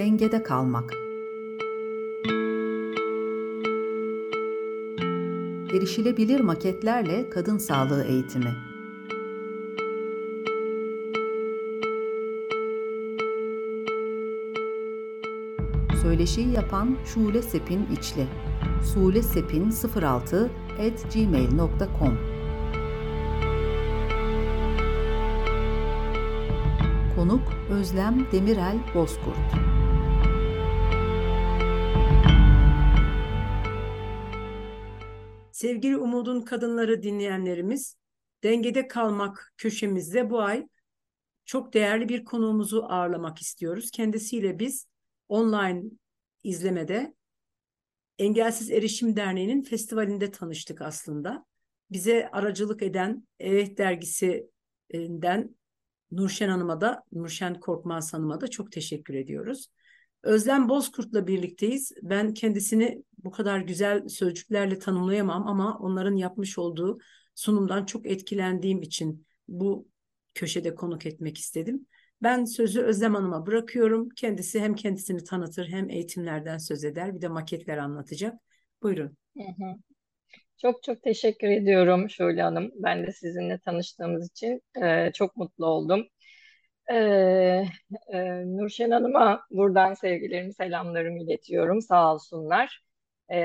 Dengede kalmak. Erişilebilir maketlerle kadın sağlığı eğitimi. Söyleşiyi yapan Şule Sepin İçli. sulesepin06 at gmail.com Konuk Özlem Demirel Bozkurt Sevgili Umud'un kadınları dinleyenlerimiz, Dengede Kalmak köşemizde bu ay çok değerli bir konuğumuzu ağırlamak istiyoruz. Kendisiyle biz online izlemede Engelsiz Erişim Derneği'nin festivalinde tanıştık aslında. Bize aracılık eden Evet dergisinden Nurşen Hanım'a da, Nurşen Korkmaz Hanım'a da çok teşekkür ediyoruz. Özlem Bozkurt'la birlikteyiz. Ben kendisini bu kadar güzel sözcüklerle tanımlayamam ama onların yapmış olduğu sunumdan çok etkilendiğim için bu köşede konuk etmek istedim. Ben sözü Özlem Hanım'a bırakıyorum. Kendisi hem kendisini tanıtır hem eğitimlerden söz eder. Bir de maketler anlatacak. Buyurun. Çok çok teşekkür ediyorum Şule Hanım. Ben de sizinle tanıştığımız için çok mutlu oldum. E, e, Nurşen Hanım'a buradan sevgilerimi, selamlarımı iletiyorum. Sağ olsunlar. E,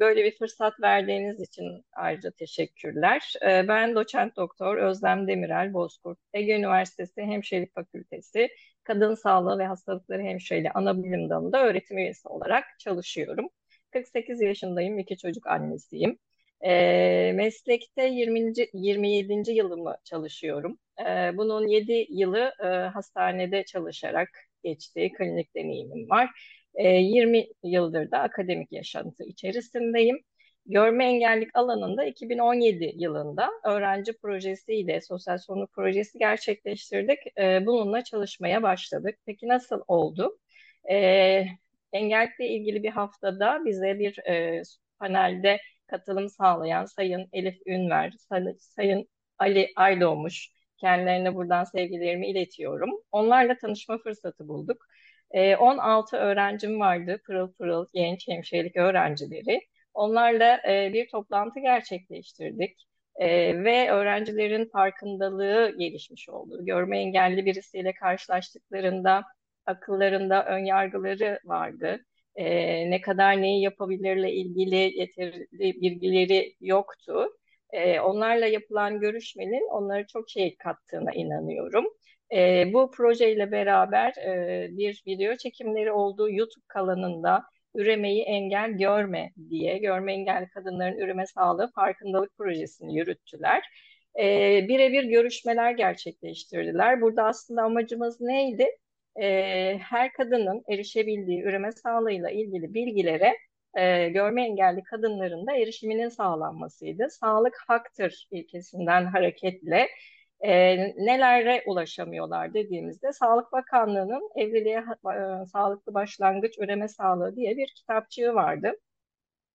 böyle bir fırsat verdiğiniz için ayrıca teşekkürler. E, ben doçent doktor Özlem Demirel Bozkurt, Ege Üniversitesi Hemşirelik Fakültesi Kadın Sağlığı ve Hastalıkları Hemşireliği Anabilim Dalı'nda öğretim üyesi olarak çalışıyorum. 48 yaşındayım, iki çocuk annesiyim. E, meslekte 20. 27. yılımı çalışıyorum. E, bunun 7 yılı e, hastanede çalışarak geçtiği klinik deneyimim var. E, 20 yıldır da akademik yaşantı içerisindeyim. Görme engellik alanında 2017 yılında öğrenci projesiyle sosyal sorumluluk projesi gerçekleştirdik. E, bununla çalışmaya başladık. Peki nasıl oldu? E, engellikle ilgili bir haftada bize bir e, panelde katılım sağlayan Sayın Elif Ünver, Sayın Ali Aydoğmuş, kendilerine buradan sevgilerimi iletiyorum. Onlarla tanışma fırsatı bulduk. E, 16 öğrencim vardı, pırıl pırıl genç hemşirelik öğrencileri. Onlarla e, bir toplantı gerçekleştirdik. E, ve öğrencilerin farkındalığı gelişmiş oldu. Görme engelli birisiyle karşılaştıklarında akıllarında ön yargıları vardı. E, ne kadar neyi yapabilirle ilgili yeterli bilgileri yoktu. E, onlarla yapılan görüşmenin onlara çok şey kattığına inanıyorum. E, bu projeyle beraber e, bir video çekimleri olduğu YouTube kanalında üremeyi engel görme diye görme engelli kadınların üreme sağlığı farkındalık projesini yürüttüler. E, birebir görüşmeler gerçekleştirdiler. Burada aslında amacımız neydi? E, her kadının erişebildiği üreme sağlığıyla ilgili bilgilere e, görme engelli kadınların da erişiminin sağlanmasıydı. Sağlık haktır ilkesinden hareketle e, nelere ulaşamıyorlar dediğimizde Sağlık Bakanlığı'nın Evliliğe e, Sağlıklı Başlangıç Üreme Sağlığı diye bir kitapçığı vardı.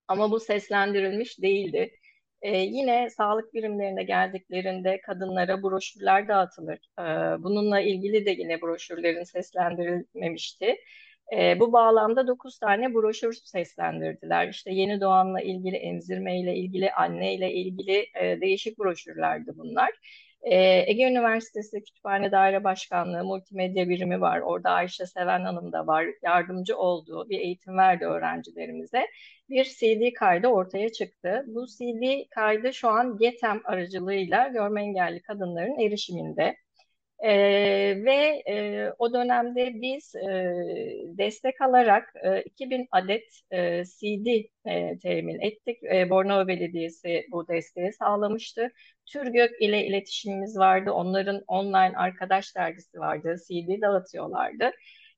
Ama bu seslendirilmiş değildi. Ee, yine sağlık birimlerine geldiklerinde kadınlara broşürler dağıtılır. Ee, bununla ilgili de yine broşürlerin seslendirilmemişti. Ee, bu bağlamda 9 tane broşür seslendirdiler. İşte yeni doğanla ilgili, emzirme ile ilgili, anne ile ilgili e, değişik broşürlerdi bunlar. Ee, Ege Üniversitesi Kütüphane Daire Başkanlığı multimedya birimi var. Orada Ayşe Seven Hanım da var. Yardımcı olduğu bir eğitim verdi öğrencilerimize. Bir CD kaydı ortaya çıktı. Bu CD kaydı şu an GETEM aracılığıyla görme engelli kadınların erişiminde. E, ve e, o dönemde biz e, destek alarak e, 2000 adet e, CD e, temin ettik. E, Bornova Belediyesi bu desteği sağlamıştı. Türgök ile iletişimimiz vardı. Onların online arkadaş dergisi vardı. CD dağıtıyorlardı.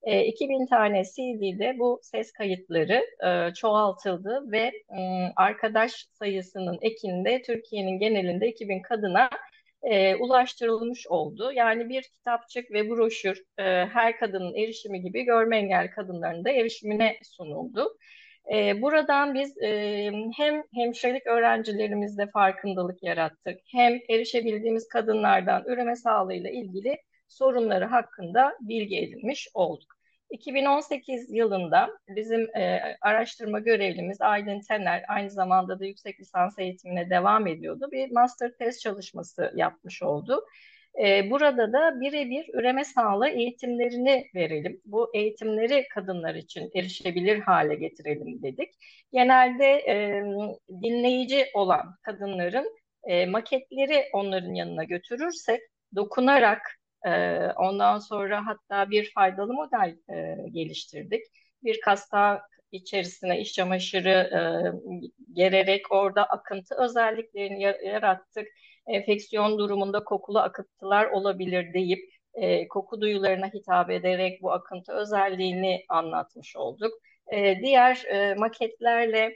E, 2000 tane CD'de bu ses kayıtları e, çoğaltıldı ve e, arkadaş sayısının ekinde Türkiye'nin genelinde 2000 kadına e, ulaştırılmış oldu. Yani bir kitapçık ve broşür e, her kadının erişimi gibi görme engelli kadınların da erişimine sunuldu. E, buradan biz e, hem hemşirelik öğrencilerimizde farkındalık yarattık, hem erişebildiğimiz kadınlardan üreme sağlığıyla ilgili sorunları hakkında bilgi edinmiş olduk. 2018 yılında bizim e, araştırma görevlimiz Aylin Tener aynı zamanda da yüksek lisans eğitimine devam ediyordu. Bir master test çalışması yapmış oldu. E, burada da birebir üreme sağlığı eğitimlerini verelim. Bu eğitimleri kadınlar için erişebilir hale getirelim dedik. Genelde e, dinleyici olan kadınların e, maketleri onların yanına götürürsek dokunarak ondan sonra hatta bir faydalı model geliştirdik. Bir kasta içerisine iş çamaşırı gererek orada akıntı özelliklerini yarattık. Enfeksiyon durumunda kokulu akıntılar olabilir deyip koku duyularına hitap ederek bu akıntı özelliğini anlatmış olduk. Diğer maketlerle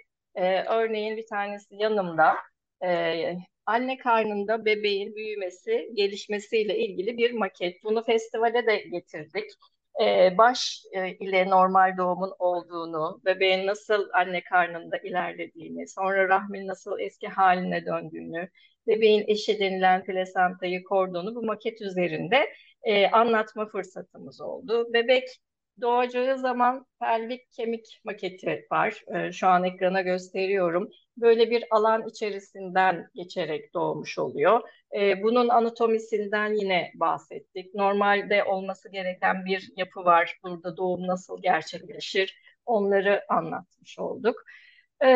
örneğin bir tanesi yanımda anne karnında bebeğin büyümesi, gelişmesiyle ilgili bir maket. Bunu festivale de getirdik. Ee, baş e, ile normal doğumun olduğunu, bebeğin nasıl anne karnında ilerlediğini, sonra rahmin nasıl eski haline döndüğünü, bebeğin eşi denilen plasentayı kordonu bu maket üzerinde e, anlatma fırsatımız oldu. Bebek doğacağı zaman pelvik kemik maketi var. E, şu an ekrana gösteriyorum böyle bir alan içerisinden geçerek doğmuş oluyor. E, bunun anatomisinden yine bahsettik. Normalde olması gereken bir yapı var. Burada doğum nasıl gerçekleşir? Onları anlatmış olduk. E,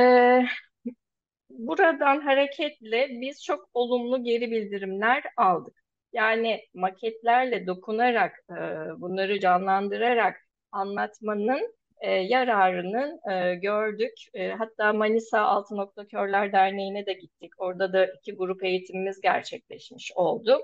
buradan hareketle biz çok olumlu geri bildirimler aldık. Yani maketlerle dokunarak, e, bunları canlandırarak anlatmanın e, yararını e, gördük. E, hatta Manisa Altı Nokta Körler Derneği'ne de gittik. Orada da iki grup eğitimimiz gerçekleşmiş oldu.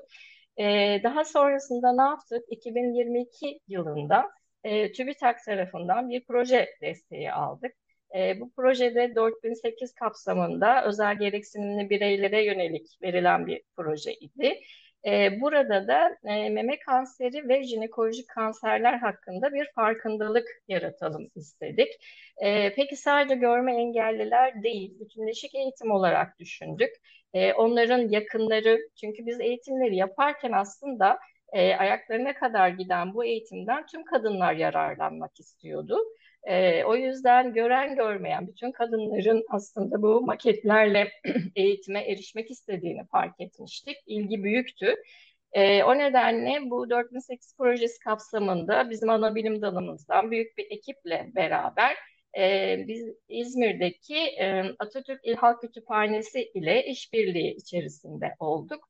E, daha sonrasında ne yaptık? 2022 yılında e, TÜBİTAK tarafından bir proje desteği aldık. E, bu projede 4008 kapsamında özel gereksinimli bireylere yönelik verilen bir projeydi. E, burada da e, meme kanseri ve jinekolojik kanserler hakkında bir farkındalık yaratalım istedik. E, peki sadece görme engelliler değil, bütünleşik eğitim olarak düşündük. E, onların yakınları, çünkü biz eğitimleri yaparken aslında e, ayaklarına kadar giden bu eğitimden tüm kadınlar yararlanmak istiyordu. E, o yüzden gören görmeyen bütün kadınların aslında bu maketlerle eğitime erişmek istediğini fark etmiştik. İlgi büyüktü. E, o nedenle bu 4008 projesi kapsamında bizim ana bilim dalımızdan büyük bir ekiple beraber e, biz İzmir'deki e, Atatürk İlhak Kütüphanesi ile işbirliği içerisinde olduk.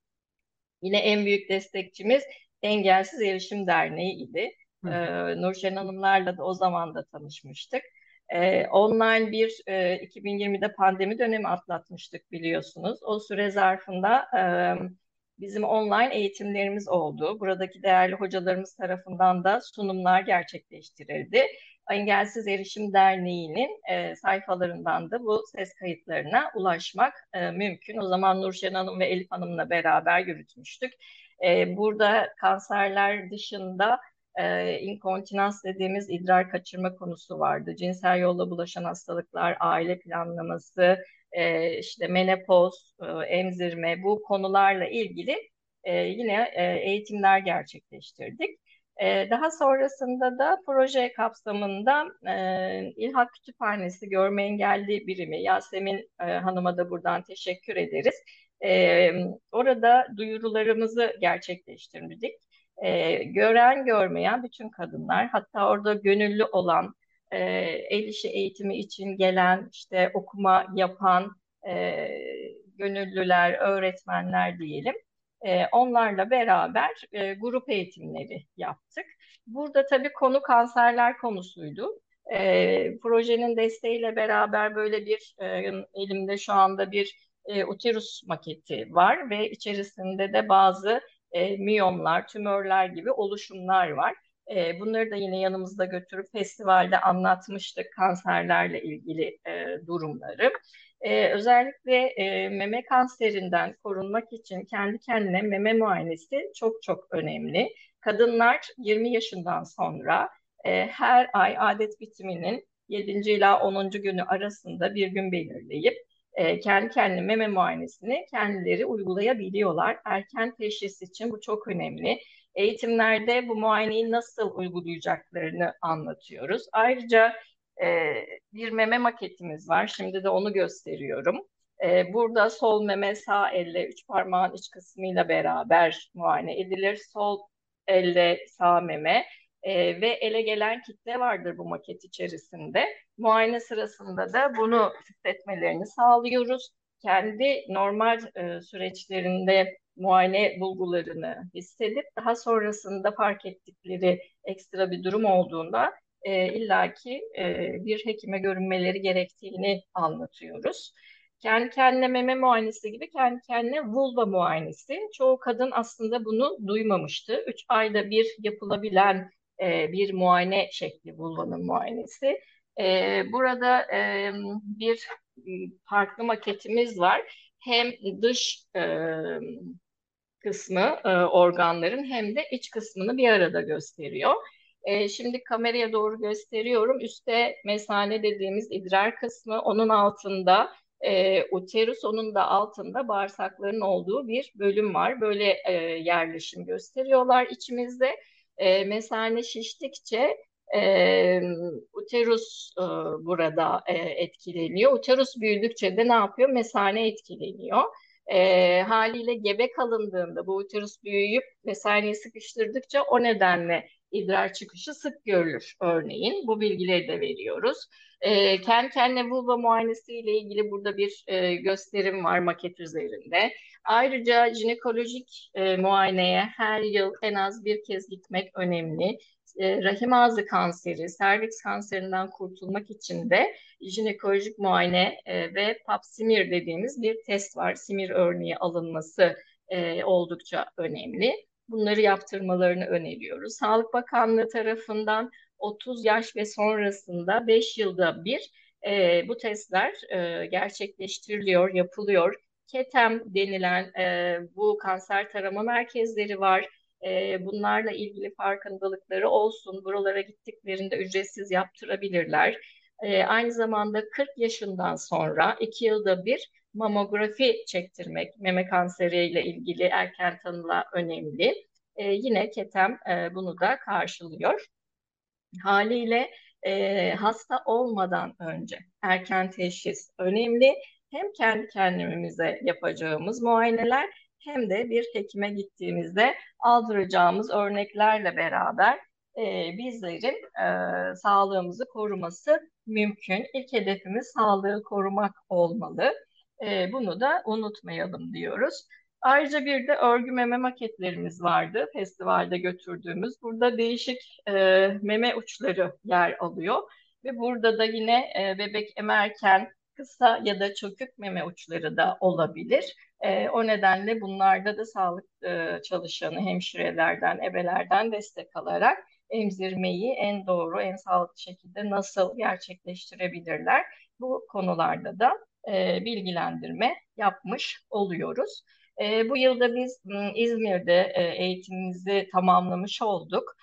Yine en büyük destekçimiz Engelsiz Erişim Derneği idi. Ee, Nurşen Hanımlarla da o zaman da tanışmıştık. Ee, online bir e, 2020'de pandemi dönemi atlatmıştık biliyorsunuz. O süre zarfında e, bizim online eğitimlerimiz oldu. Buradaki değerli hocalarımız tarafından da sunumlar gerçekleştirildi. Engelsiz Erişim Derneği'nin e, sayfalarından da bu ses kayıtlarına ulaşmak e, mümkün. O zaman Nurşen Hanım ve Elif Hanım'la beraber yürütmüştük. E, burada kanserler dışında e, inkontinans dediğimiz idrar kaçırma konusu vardı. Cinsel yolla bulaşan hastalıklar, aile planlaması, e, işte menopoz, e, emzirme bu konularla ilgili e, yine e, eğitimler gerçekleştirdik. E, daha sonrasında da proje kapsamında e, İlhak Kütüphanesi Görme Engelli Birimi Yasemin e, Hanım'a da buradan teşekkür ederiz. E, orada duyurularımızı gerçekleştirdik e, gören görmeyen bütün kadınlar hatta orada gönüllü olan e, el işi eğitimi için gelen işte okuma yapan e, gönüllüler, öğretmenler diyelim. E, onlarla beraber e, grup eğitimleri yaptık. Burada tabii konu kanserler konusuydu. E, projenin desteğiyle beraber böyle bir e, elimde şu anda bir e, uterus maketi var ve içerisinde de bazı e, miyomlar, tümörler gibi oluşumlar var. E, bunları da yine yanımızda götürüp festivalde anlatmıştık kanserlerle ilgili e, durumları. E, özellikle e, meme kanserinden korunmak için kendi kendine meme muayenesi çok çok önemli. Kadınlar 20 yaşından sonra e, her ay adet bitiminin 7. ila 10. günü arasında bir gün belirleyip e, kendi kendine meme muayenesini kendileri uygulayabiliyorlar. Erken teşhis için bu çok önemli. Eğitimlerde bu muayeneyi nasıl uygulayacaklarını anlatıyoruz. Ayrıca e, bir meme maketimiz var. Şimdi de onu gösteriyorum. E, burada sol meme sağ elle üç parmağın iç kısmıyla beraber muayene edilir. Sol elle sağ meme e, ve ele gelen kitle vardır bu maket içerisinde. Muayene sırasında da bunu hissetmelerini sağlıyoruz. Kendi normal e, süreçlerinde muayene bulgularını hissedip daha sonrasında fark ettikleri ekstra bir durum olduğunda e, illaki e, bir hekime görünmeleri gerektiğini anlatıyoruz. Kendi kendine meme muayenesi gibi kendi kendine vulva muayenesi. Çoğu kadın aslında bunu duymamıştı. Üç ayda bir yapılabilen e, bir muayene şekli vulvanın muayenesi. E, burada e, bir farklı maketimiz var. Hem dış e, kısmı e, organların hem de iç kısmını bir arada gösteriyor. E, şimdi kameraya doğru gösteriyorum. Üste mesane dediğimiz idrar kısmı, onun altında e, uterus, onun da altında bağırsakların olduğu bir bölüm var. Böyle e, yerleşim gösteriyorlar içimizde. E, mesane şiştikçe e, uterus e, burada e, etkileniyor. Uterus büyüdükçe de ne yapıyor? Mesane etkileniyor. E, haliyle gebe kalındığında bu uterus büyüyüp mesaneyi sıkıştırdıkça o nedenle idrar çıkışı sık görülür örneğin. Bu bilgileri de veriyoruz. E, kendi kendine vulva muayenesi ile ilgili burada bir e, gösterim var maket üzerinde. Ayrıca jinekolojik e, muayeneye her yıl en az bir kez gitmek önemli. E, rahim ağzı kanseri, serviks kanserinden kurtulmak için de jinekolojik muayene e, ve pap smear dediğimiz bir test var. Simir örneği alınması e, oldukça önemli. Bunları yaptırmalarını öneriyoruz. Sağlık Bakanlığı tarafından 30 yaş ve sonrasında 5 yılda bir e, bu testler e, gerçekleştiriliyor, yapılıyor. KETEM denilen e, bu kanser tarama merkezleri var. E, bunlarla ilgili farkındalıkları olsun. Buralara gittiklerinde ücretsiz yaptırabilirler. E, aynı zamanda 40 yaşından sonra 2 yılda bir mamografi çektirmek, meme kanseriyle ilgili erken tanıla önemli. E, yine KETEM e, bunu da karşılıyor. Haliyle e, hasta olmadan önce erken teşhis önemli. Hem kendi kendimize yapacağımız muayeneler hem de bir hekime gittiğimizde aldıracağımız örneklerle beraber e, bizlerin e, sağlığımızı koruması mümkün. İlk hedefimiz sağlığı korumak olmalı. E, bunu da unutmayalım diyoruz. Ayrıca bir de örgü meme maketlerimiz vardı festivalde götürdüğümüz. Burada değişik e, meme uçları yer alıyor ve burada da yine e, bebek emerken kısa ya da çökük meme uçları da olabilir. E, o nedenle bunlarda da sağlık e, çalışanı hemşirelerden, ebelerden destek alarak emzirmeyi en doğru, en sağlıklı şekilde nasıl gerçekleştirebilirler? Bu konularda da e, bilgilendirme yapmış oluyoruz. E, bu yılda biz İzmir'de e, eğitimimizi tamamlamış olduk.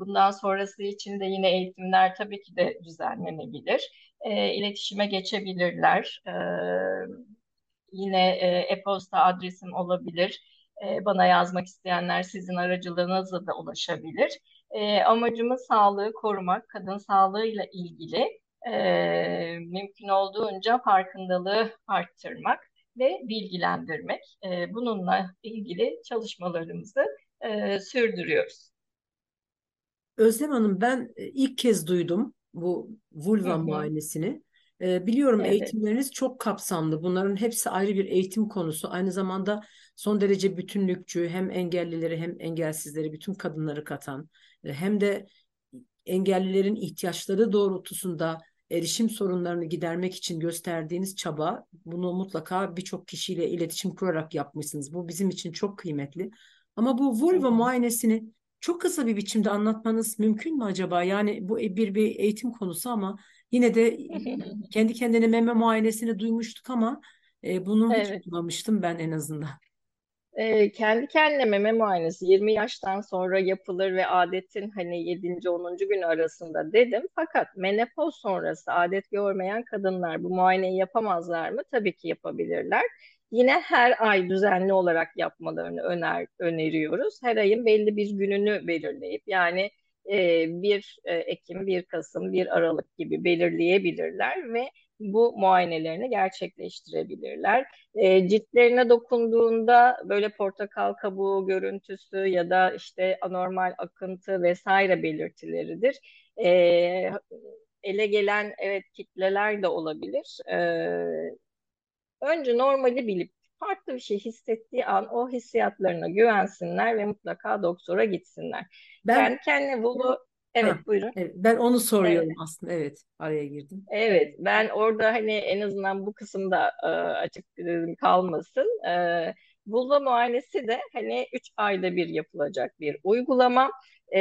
Bundan sonrası için de yine eğitimler tabii ki de düzenlenebilir. E, iletişime geçebilirler. Yine e-posta adresim olabilir. Bana yazmak isteyenler sizin aracılığınızla da ulaşabilir. Amacımız sağlığı korumak, kadın sağlığıyla ilgili mümkün olduğunca farkındalığı arttırmak ve bilgilendirmek. Bununla ilgili çalışmalarımızı sürdürüyoruz. Özlem Hanım ben e, ilk kez duydum bu vulva hı hı. muayenesini. E, biliyorum evet. eğitimleriniz çok kapsamlı. Bunların hepsi ayrı bir eğitim konusu. Aynı zamanda son derece bütünlükçü hem engellileri hem engelsizleri bütün kadınları katan e, hem de engellilerin ihtiyaçları doğrultusunda erişim sorunlarını gidermek için gösterdiğiniz çaba bunu mutlaka birçok kişiyle iletişim kurarak yapmışsınız. Bu bizim için çok kıymetli. Ama bu vulva muayenesini çok kısa bir biçimde anlatmanız mümkün mü acaba? Yani bu bir bir eğitim konusu ama yine de kendi kendine meme muayenesini duymuştuk ama e, bunu evet. hiç duymamıştım ben en azından. E, kendi kendine meme muayenesi 20 yaştan sonra yapılır ve adetin hani 7. 10. gün arasında dedim. Fakat menopoz sonrası adet görmeyen kadınlar bu muayeneyi yapamazlar mı? Tabii ki yapabilirler. Yine her ay düzenli olarak yapmalarını öner, öneriyoruz. Her ayın belli bir gününü belirleyip yani e, 1 e, Ekim, 1 Kasım, 1 Aralık gibi belirleyebilirler ve bu muayenelerini gerçekleştirebilirler. E, ciltlerine dokunduğunda böyle portakal kabuğu görüntüsü ya da işte anormal akıntı vesaire belirtileridir. E, ele gelen evet kitleler de olabilir. E, önce normali bilip farklı bir şey hissettiği an o hissiyatlarına güvensinler ve mutlaka doktora gitsinler. Ben, Kendi kendine bunu Evet, Ha, buyurun. evet, ben onu Evet. soruyorum aslında. Evet, araya girdim. Evet, ben orada hani en azından bu kısımda e, açık e, kalmasın. E, vulva muayenesi de hani 3 ayda bir yapılacak bir uygulama. E,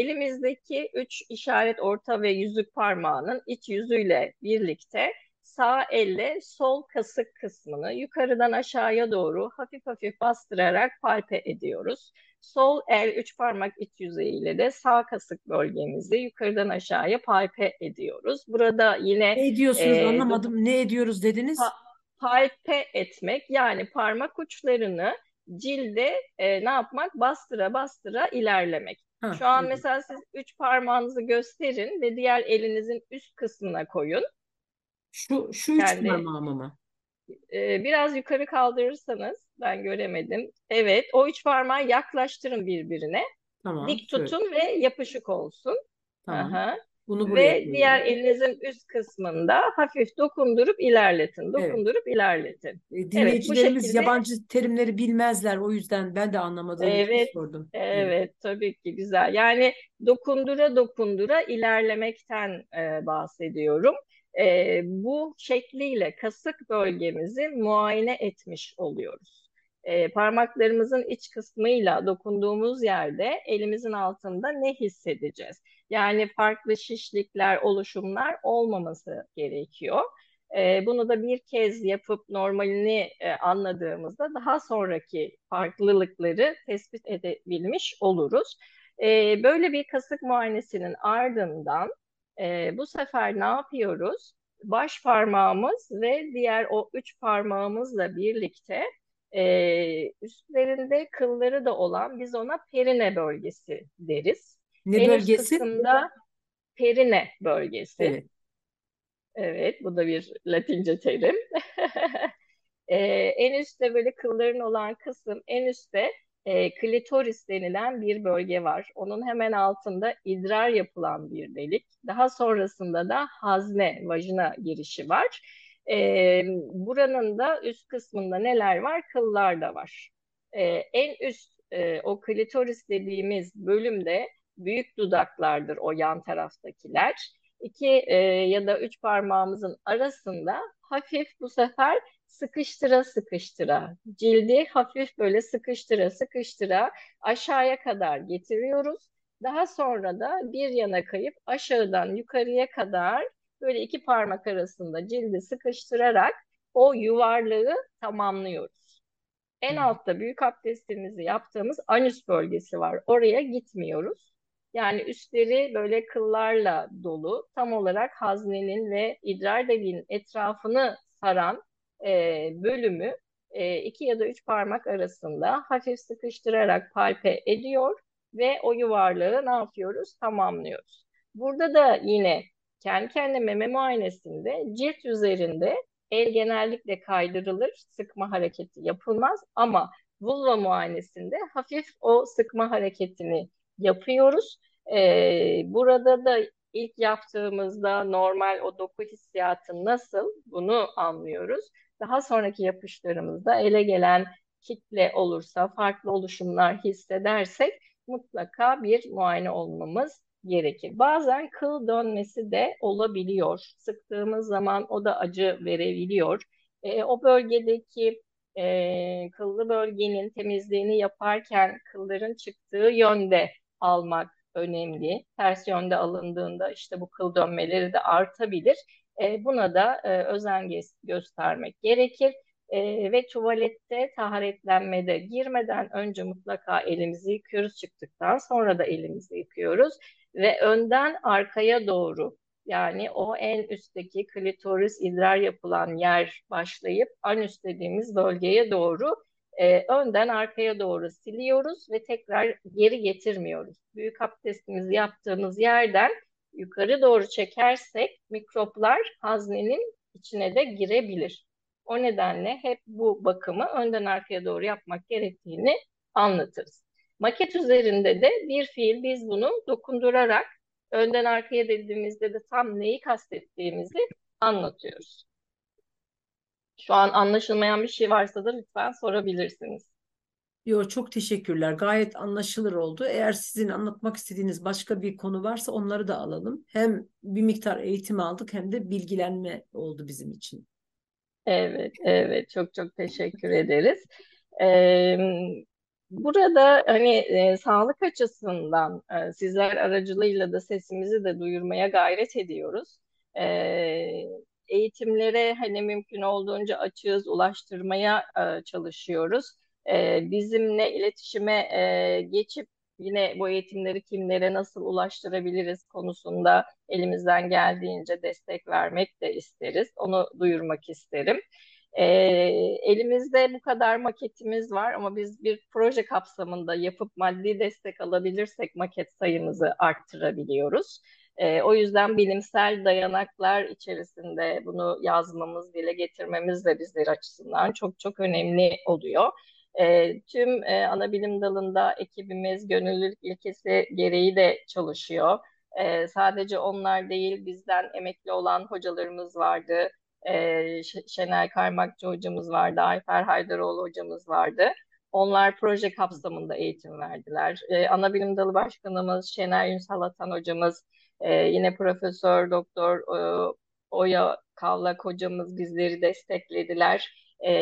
elimizdeki 3 işaret orta ve yüzük parmağının iç yüzüyle birlikte sağ elle sol kasık kısmını yukarıdan aşağıya doğru hafif hafif bastırarak palpe ediyoruz. Sol el üç parmak iç yüzeyiyle de sağ kasık bölgemizi yukarıdan aşağıya palpe ediyoruz. Burada yine Ne ediyorsunuz e, anlamadım. Ne ediyoruz dediniz? pa- palpe etmek yani parmak uçlarını cilde e, ne yapmak? Bastıra bastıra ilerlemek. Ha, Şu an evet. mesela siz üç parmağınızı gösterin ve diğer elinizin üst kısmına koyun. Şu şu üç Kendi parmağımı mı? e, biraz yukarı kaldırırsanız ben göremedim. Evet, o üç parmağı yaklaştırın birbirine. Tamam, Dik şöyle. tutun ve yapışık olsun. Tamam. Aha. Bunu buraya Ve koyuyorum. diğer elinizin üst kısmında hafif dokundurup ilerletin. Evet. Dokundurup ilerletin. E, Evet, bu Dinleyicilerimiz şekilde yabancı terimleri bilmezler. O yüzden ben de anlamadığım için evet, sordum. Evet. evet tabii ki güzel. Yani dokundura dokundura ilerlemekten e, bahsediyorum. E, bu şekliyle kasık bölgemizi muayene etmiş oluyoruz. E, parmaklarımızın iç kısmıyla dokunduğumuz yerde elimizin altında ne hissedeceğiz? Yani farklı şişlikler, oluşumlar olmaması gerekiyor. E, bunu da bir kez yapıp normalini e, anladığımızda daha sonraki farklılıkları tespit edebilmiş oluruz. E, böyle bir kasık muayenesinin ardından e, bu sefer ne yapıyoruz? Baş parmağımız ve diğer o üç parmağımızla birlikte e, üstlerinde kılları da olan biz ona perine bölgesi deriz. Ne En bölgesi? kısımda perine bölgesi. Evet. Evet, bu da bir Latince terim. Ee, en üstte böyle kılların olan kısım, en üstte e, klitoris denilen bir bölge var. Onun hemen altında idrar yapılan bir delik. Daha sonrasında da hazne, vajina girişi var. Ee, buranın da üst kısmında neler var? Kıllar da var. Ee, en üst e, o klitoris dediğimiz bölümde büyük dudaklardır o yan taraftakiler. İki e, ya da üç parmağımızın arasında hafif bu sefer sıkıştıra sıkıştıra cildi hafif böyle sıkıştıra sıkıştıra aşağıya kadar getiriyoruz. Daha sonra da bir yana kayıp aşağıdan yukarıya kadar böyle iki parmak arasında cildi sıkıştırarak o yuvarlığı tamamlıyoruz. En altta büyük abdestimizi yaptığımız anüs bölgesi var. Oraya gitmiyoruz. Yani üstleri böyle kıllarla dolu, tam olarak haznenin ve idrar deliğinin etrafını saran e, bölümü e, iki ya da üç parmak arasında hafif sıkıştırarak palpe ediyor ve o yuvarlığı ne yapıyoruz? Tamamlıyoruz. Burada da yine kendi kendine meme muayenesinde cilt üzerinde el genellikle kaydırılır, sıkma hareketi yapılmaz ama vulva muayenesinde hafif o sıkma hareketini yapıyoruz. Ee, burada da ilk yaptığımızda normal o doku hissiyatı nasıl bunu anlıyoruz. Daha sonraki yapışlarımızda ele gelen kitle olursa, farklı oluşumlar hissedersek mutlaka bir muayene olmamız gerekir. Bazen kıl dönmesi de olabiliyor. Sıktığımız zaman o da acı verebiliyor. E, o bölgedeki e, kıllı bölgenin temizliğini yaparken kılların çıktığı yönde almak önemli. Ters yönde alındığında işte bu kıl dönmeleri de artabilir. E, buna da e, özen göstermek gerekir. E, ve tuvalette taharetlenmede girmeden önce mutlaka elimizi yıkıyoruz. Çıktıktan sonra da elimizi yıkıyoruz. Ve önden arkaya doğru yani o en üstteki klitoris idrar yapılan yer başlayıp anüs dediğimiz bölgeye doğru e, önden arkaya doğru siliyoruz ve tekrar geri getirmiyoruz. Büyük abdestimizi yaptığımız yerden yukarı doğru çekersek mikroplar haznenin içine de girebilir. O nedenle hep bu bakımı önden arkaya doğru yapmak gerektiğini anlatırız. Maket üzerinde de bir fiil biz bunu dokundurarak önden arkaya dediğimizde de tam neyi kastettiğimizi anlatıyoruz. Şu an anlaşılmayan bir şey varsa da lütfen sorabilirsiniz. Yo, çok teşekkürler. Gayet anlaşılır oldu. Eğer sizin anlatmak istediğiniz başka bir konu varsa onları da alalım. Hem bir miktar eğitim aldık hem de bilgilenme oldu bizim için. Evet, evet. Çok çok teşekkür ederiz. Ee, burada hani e, sağlık açısından e, sizler aracılığıyla da sesimizi de duyurmaya gayret ediyoruz. Ee, eğitimlere hani mümkün olduğunca açığız, ulaştırmaya e, çalışıyoruz. E, bizimle iletişime e, geçip yine bu eğitimleri kimlere nasıl ulaştırabiliriz konusunda elimizden geldiğince destek vermek de isteriz. Onu duyurmak isterim. E, elimizde bu kadar maketimiz var ama biz bir proje kapsamında yapıp maddi destek alabilirsek maket sayımızı arttırabiliyoruz. E, o yüzden bilimsel dayanaklar içerisinde bunu yazmamız, dile getirmemiz de bizler açısından çok çok önemli oluyor. E, tüm e, ana bilim dalında ekibimiz gönüllülük ilkesi gereği de çalışıyor. E, sadece onlar değil, bizden emekli olan hocalarımız vardı. E, Şenay Kaymakçı hocamız vardı, Ayfer Haydaroğlu hocamız vardı. Onlar proje kapsamında eğitim verdiler. E, ana bilim dalı başkanımız Şener Ünsal Atan hocamız ee, yine Profesör Doktor e, Oya Kavlak hocamız bizleri desteklediler. E,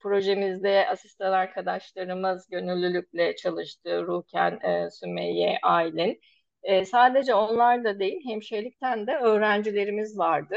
projemizde asistan arkadaşlarımız gönüllülükle çalıştı. Ruken, e, Sümeyye, Aylin. E, sadece onlar da değil, hemşirelikten de öğrencilerimiz vardı.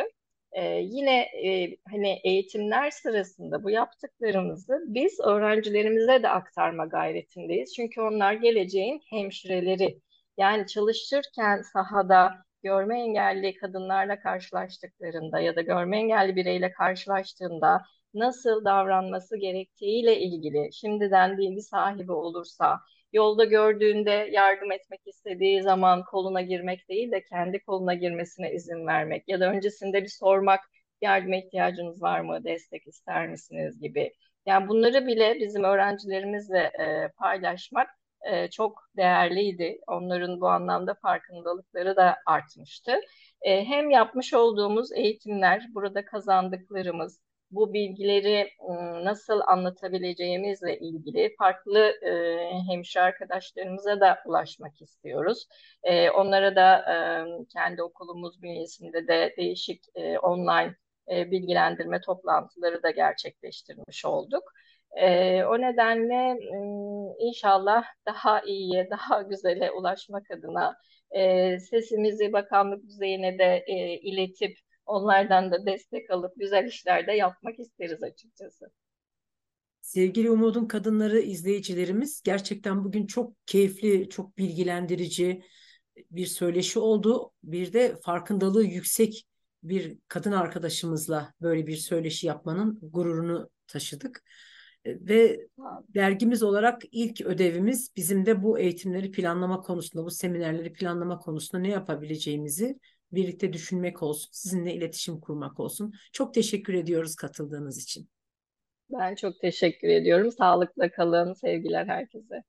Ee, yine e, hani eğitimler sırasında bu yaptıklarımızı biz öğrencilerimize de aktarma gayretindeyiz. Çünkü onlar geleceğin hemşireleri. Yani çalışırken sahada görme engelli kadınlarla karşılaştıklarında ya da görme engelli bireyle karşılaştığında nasıl davranması gerektiğiyle ilgili şimdiden bilgi sahibi olursa, yolda gördüğünde yardım etmek istediği zaman koluna girmek değil de kendi koluna girmesine izin vermek ya da öncesinde bir sormak yardıma ihtiyacınız var mı, destek ister misiniz gibi. Yani bunları bile bizim öğrencilerimizle e, paylaşmak e, çok değerliydi. Onların bu anlamda farkındalıkları da artmıştı. E, hem yapmış olduğumuz eğitimler, burada kazandıklarımız, bu bilgileri ıı, nasıl anlatabileceğimizle ilgili farklı e, hemşire arkadaşlarımıza da ulaşmak istiyoruz. E, onlara da e, kendi okulumuz bünyesinde de değişik e, online e, bilgilendirme toplantıları da gerçekleştirmiş olduk. E, o nedenle inşallah daha iyiye, daha güzele ulaşmak adına e, sesimizi bakanlık düzeyine de e, iletip onlardan da destek alıp güzel işler de yapmak isteriz açıkçası. Sevgili Umut'un kadınları izleyicilerimiz gerçekten bugün çok keyifli, çok bilgilendirici bir söyleşi oldu. Bir de farkındalığı yüksek bir kadın arkadaşımızla böyle bir söyleşi yapmanın gururunu taşıdık. Ve dergimiz olarak ilk ödevimiz bizim de bu eğitimleri planlama konusunda, bu seminerleri planlama konusunda ne yapabileceğimizi birlikte düşünmek olsun, sizinle iletişim kurmak olsun. Çok teşekkür ediyoruz katıldığınız için. Ben çok teşekkür ediyorum. Sağlıkla kalın. Sevgiler herkese.